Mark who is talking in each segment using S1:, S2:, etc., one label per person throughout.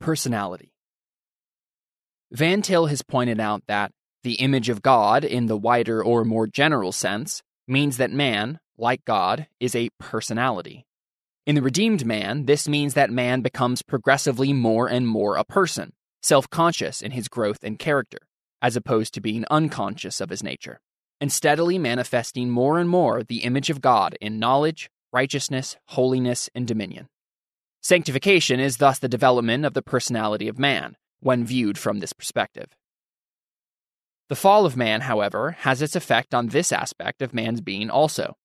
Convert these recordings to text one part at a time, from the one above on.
S1: Personality. Van Til has pointed out that the image of God, in the wider or more general sense, means that man, like God, is a personality. In the redeemed man, this means that man becomes progressively more and more a person, self conscious in his growth and character, as opposed to being unconscious of his nature, and steadily manifesting more and more the image of God in knowledge, righteousness, holiness, and dominion. Sanctification is thus the development of the personality of man, when viewed from this perspective. The fall of man, however, has its effect on this aspect of man's being also.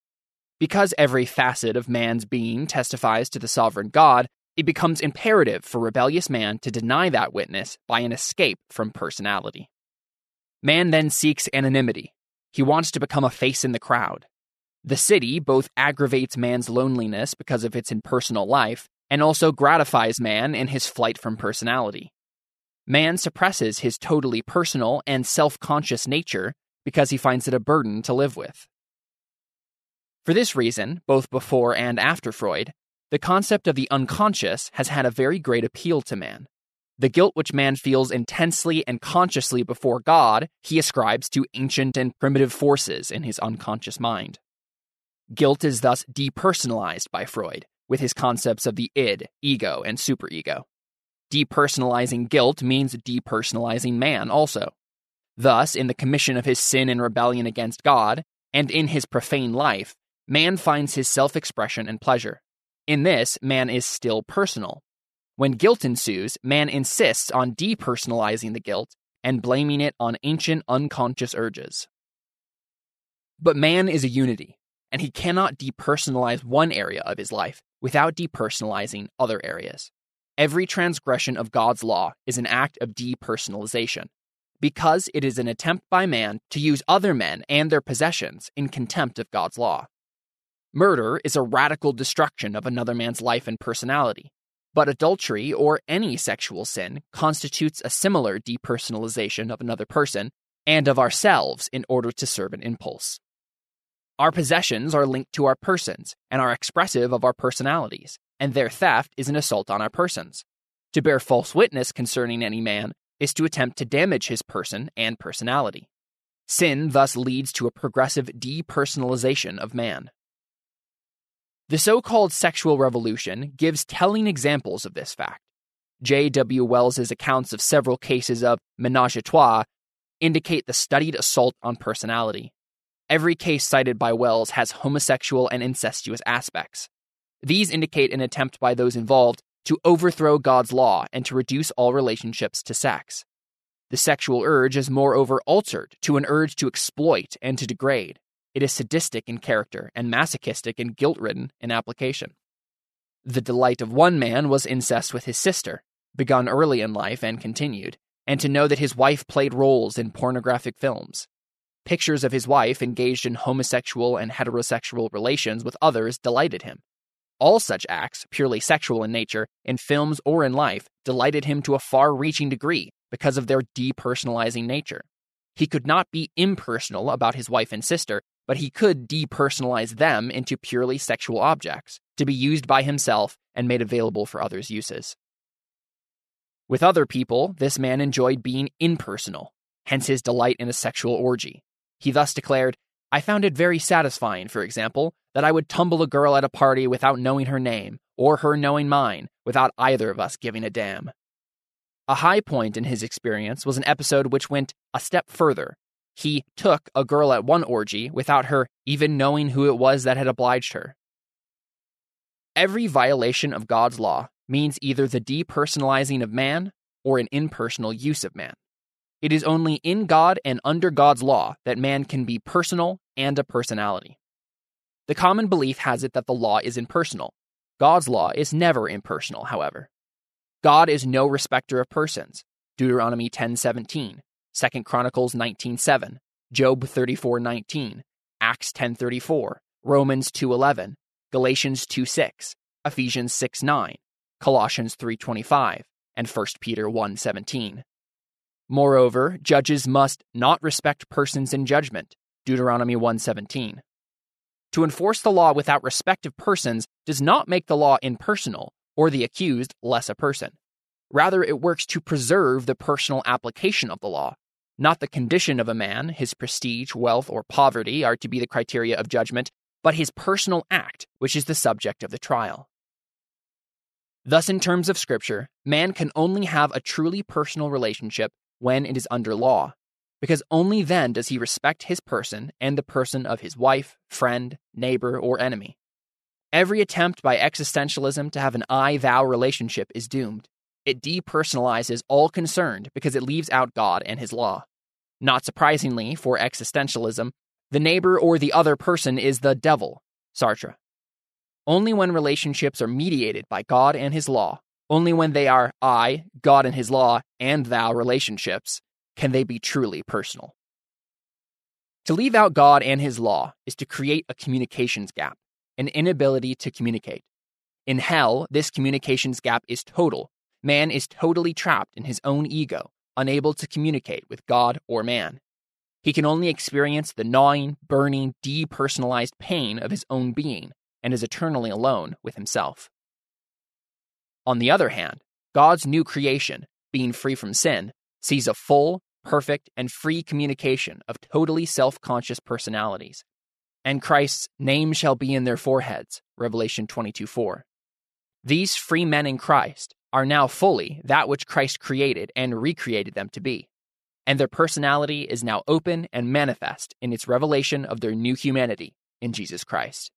S1: Because every facet of man's being testifies to the sovereign God, it becomes imperative for rebellious man to deny that witness by an escape from personality. Man then seeks anonymity. He wants to become a face in the crowd. The city both aggravates man's loneliness because of its impersonal life and also gratifies man in his flight from personality. Man suppresses his totally personal and self conscious nature because he finds it a burden to live with. For this reason, both before and after Freud, the concept of the unconscious has had a very great appeal to man. The guilt which man feels intensely and consciously before God, he ascribes to ancient and primitive forces in his unconscious mind. Guilt is thus depersonalized by Freud, with his concepts of the id, ego, and superego. Depersonalizing guilt means depersonalizing man also. Thus, in the commission of his sin and rebellion against God, and in his profane life, man finds his self expression and pleasure. In this, man is still personal. When guilt ensues, man insists on depersonalizing the guilt and blaming it on ancient unconscious urges. But man is a unity, and he cannot depersonalize one area of his life without depersonalizing other areas. Every transgression of God's law is an act of depersonalization, because it is an attempt by man to use other men and their possessions in contempt of God's law. Murder is a radical destruction of another man's life and personality, but adultery or any sexual sin constitutes a similar depersonalization of another person and of ourselves in order to serve an impulse. Our possessions are linked to our persons and are expressive of our personalities, and their theft is an assault on our persons. To bear false witness concerning any man is to attempt to damage his person and personality. Sin thus leads to a progressive depersonalization of man. The so called sexual revolution gives telling examples of this fact. J.W. Wells's accounts of several cases of menage a trois indicate the studied assault on personality. Every case cited by Wells has homosexual and incestuous aspects. These indicate an attempt by those involved to overthrow God's law and to reduce all relationships to sex. The sexual urge is moreover altered to an urge to exploit and to degrade. It is sadistic in character and masochistic and guilt ridden in application. The delight of one man was incest with his sister, begun early in life and continued, and to know that his wife played roles in pornographic films. Pictures of his wife engaged in homosexual and heterosexual relations with others delighted him. All such acts, purely sexual in nature, in films or in life, delighted him to a far reaching degree because of their depersonalizing nature. He could not be impersonal about his wife and sister, but he could depersonalize them into purely sexual objects, to be used by himself and made available for others' uses. With other people, this man enjoyed being impersonal, hence his delight in a sexual orgy. He thus declared, I found it very satisfying, for example, that I would tumble a girl at a party without knowing her name, or her knowing mine, without either of us giving a damn. A high point in his experience was an episode which went a step further. He took a girl at one orgy without her even knowing who it was that had obliged her. Every violation of God's law means either the depersonalizing of man or an impersonal use of man. It is only in God and under God's law that man can be personal and a personality. The common belief has it that the law is impersonal. God's law is never impersonal, however. God is no respecter of persons. Deuteronomy 10:17, 2 Chronicles 19:7, Job 34:19, Acts 10:34, Romans 2:11, Galatians 2:6, Ephesians 6:9, Colossians 3:25, and 1 Peter 1:17. Moreover, judges must not respect persons in judgment. Deuteronomy 1:17. To enforce the law without respect of persons does not make the law impersonal or the accused less a person. Rather, it works to preserve the personal application of the law. Not the condition of a man, his prestige, wealth, or poverty are to be the criteria of judgment, but his personal act, which is the subject of the trial. Thus, in terms of Scripture, man can only have a truly personal relationship when it is under law, because only then does he respect his person and the person of his wife, friend, neighbor, or enemy. Every attempt by existentialism to have an I thou relationship is doomed. It depersonalizes all concerned because it leaves out God and his law. Not surprisingly, for existentialism, the neighbor or the other person is the devil, Sartre. Only when relationships are mediated by God and his law, only when they are I, God and his law, and thou relationships, can they be truly personal. To leave out God and his law is to create a communications gap, an inability to communicate. In hell, this communications gap is total. Man is totally trapped in his own ego, unable to communicate with God or man. He can only experience the gnawing, burning, depersonalized pain of his own being and is eternally alone with himself. On the other hand, God's new creation, being free from sin, sees a full, perfect, and free communication of totally self conscious personalities. And Christ's name shall be in their foreheads, Revelation 22 4. These free men in Christ are now fully that which Christ created and recreated them to be. And their personality is now open and manifest in its revelation of their new humanity in Jesus Christ.